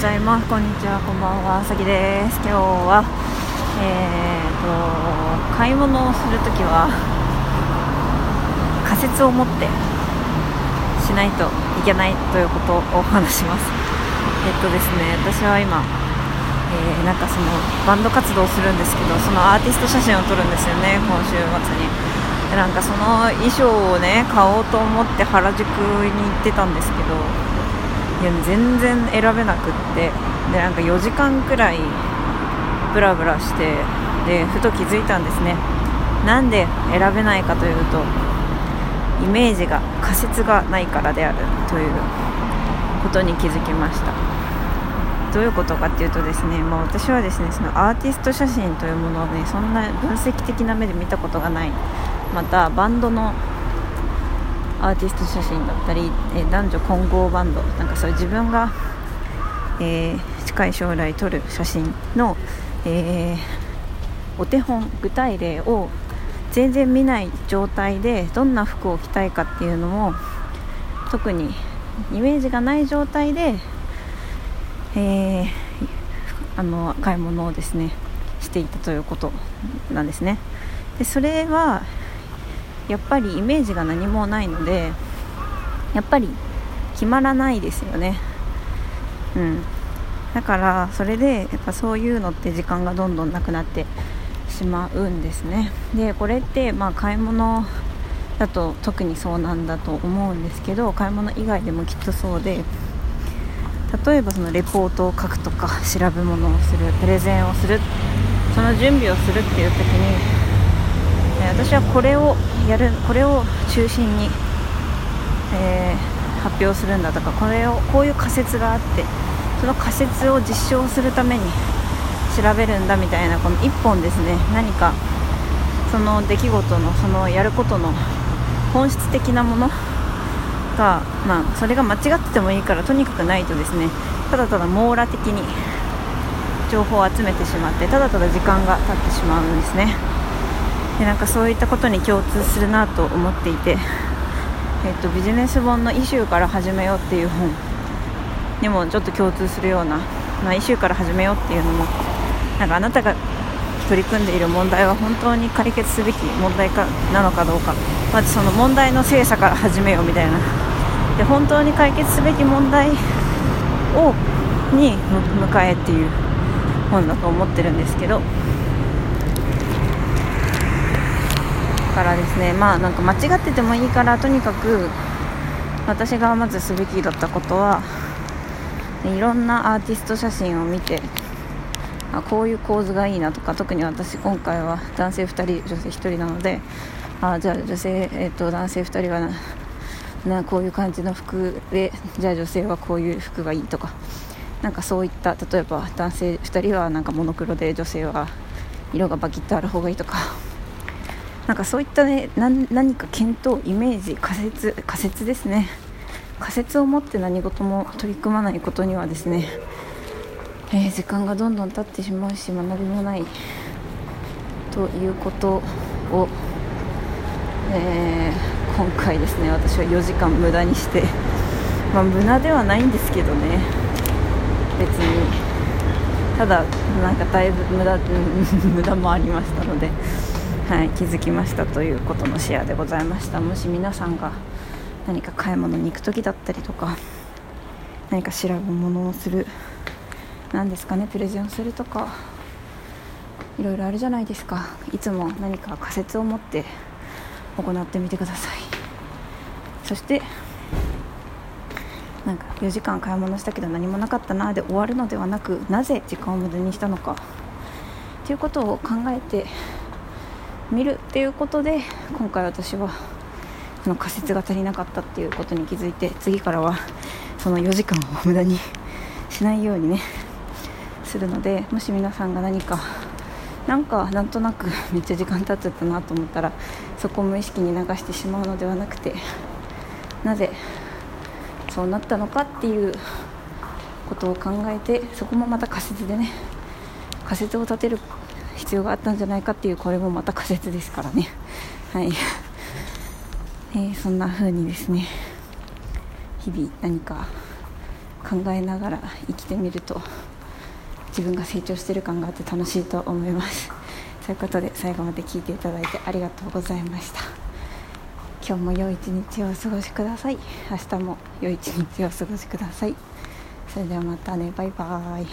ざいます。こんにちは。こんばんは。さきです。今日はえーと買い物をするときは仮説を持ってしないといけないということをお話します。えっとですね私は今えー、なんかそのバンド活動をするんですけどそのアーティスト写真を撮るんですよね。今週末に。なんかその衣装をね買おうと思って原宿に行ってたんですけどいや全然選べなくって。でなんか4時間くらいブラブラしてでふと気づいたんですね。なんで選べないかというとイメージが仮説がないからであるということに気づきました。どういうことかっていうとですね、まあ、私はですねそのアーティスト写真というものをねそんな分析的な目で見たことがない。またバンドのアーティスト写真だったり、え、男女混合バンドなんかそういう自分が、えー、近い将来撮る写真の、えー、お手本具体例を全然見ない状態でどんな服を着たいかっていうのも特にイメージがない状態で、えー、あの買い物をですねしていたということなんですね。でそれはやっぱりイメージが何もないのでやっぱり決まらないですよね。うん。だからそれでやっぱそういうのって時間がどんどんなくなってしまうんですね。でこれってまあ買い物だと特にそうなんだと思うんですけど買い物以外でもきっとそうで例えばそのレポートを書くとか調べ物をするプレゼンをするその準備をするっていう時に私はこれをやるこれを中心に、えー、発表するんだとかこれをこういう仮説があってその仮説を実証するために調べるんだみたいなこの1本ですね何かその出来事のそのやることの本質的なものが、まあ、それが間違っててもいいからとにかくないとですねただただ網羅的に情報を集めてしまってただただ時間が経ってしまうんですね。でなんかそういったことに共通するなと思っていて、えっと、ビジネス本の「イシューから始めよう」っていう本。にもちょっと共通するような、まあ、イシューから始めようっていうのもなんかあなたが取り組んでいる問題は本当に解決すべき問題かなのかどうか。まずその問題の精査から始めようみたいな。で本当に解決すべき問題をに迎えっていう本だと思ってるんですけどからですねまあなんか間違っててもいいからとにかく私がまずすべきだったことはいろんなアーティスト写真を見てあこういう構図がいいなとか特に私今回は男性2人女性1人なのであじゃあ女性、えーと、男性2人はなこういう感じの服でじゃあ女性はこういう服がいいとかなんかそういった例えば男性2人はなんかモノクロで女性は色がバキッとある方がいいとかなんかそういったね何か検討イメージ仮説仮説ですね仮説を持って何事も取り組まないことにはですね、えー、時間がどんどん経ってしまうし学びもないということを、えー、今回ですね私は4時間無駄にしてまあ無駄ではないんですけどね別にただなんかだいぶ無駄無駄もありましたので。はい、気づきましたということのシェアでございました。もし皆さんが何か買い物に行く時だったりとか何か調べ物をする何ですかねプレゼンをするとかいろいろあるじゃないですか。いつも何か仮説を持って行ってみてください。そしてなんか4時間買い物したけど何もなかったなで終わるのではなくなぜ時間を無駄にしたのかということを考えて見るっていうことで今回私はその仮説が足りなかったっていうことに気づいて次からはその4時間を無駄にしないようにねするのでもし皆さんが何かなんかなんとなくめっちゃ時間経っちゃったなと思ったらそこを無意識に流してしまうのではなくてなぜそうなったのかっていうことを考えてそこもまた仮説でね仮説を立てる必要があったんじゃないかっていうこれもまた仮説ですからね。はい、えー、そんな風にですね日々何か考えながら生きてみると自分が成長してる感があって楽しいと思います。ということで最後まで聞いていただいてありがとうございました。今日も良い一日をお過ごしください。明日も良い一日をお過ごしください。それではまたね。バイバーイ。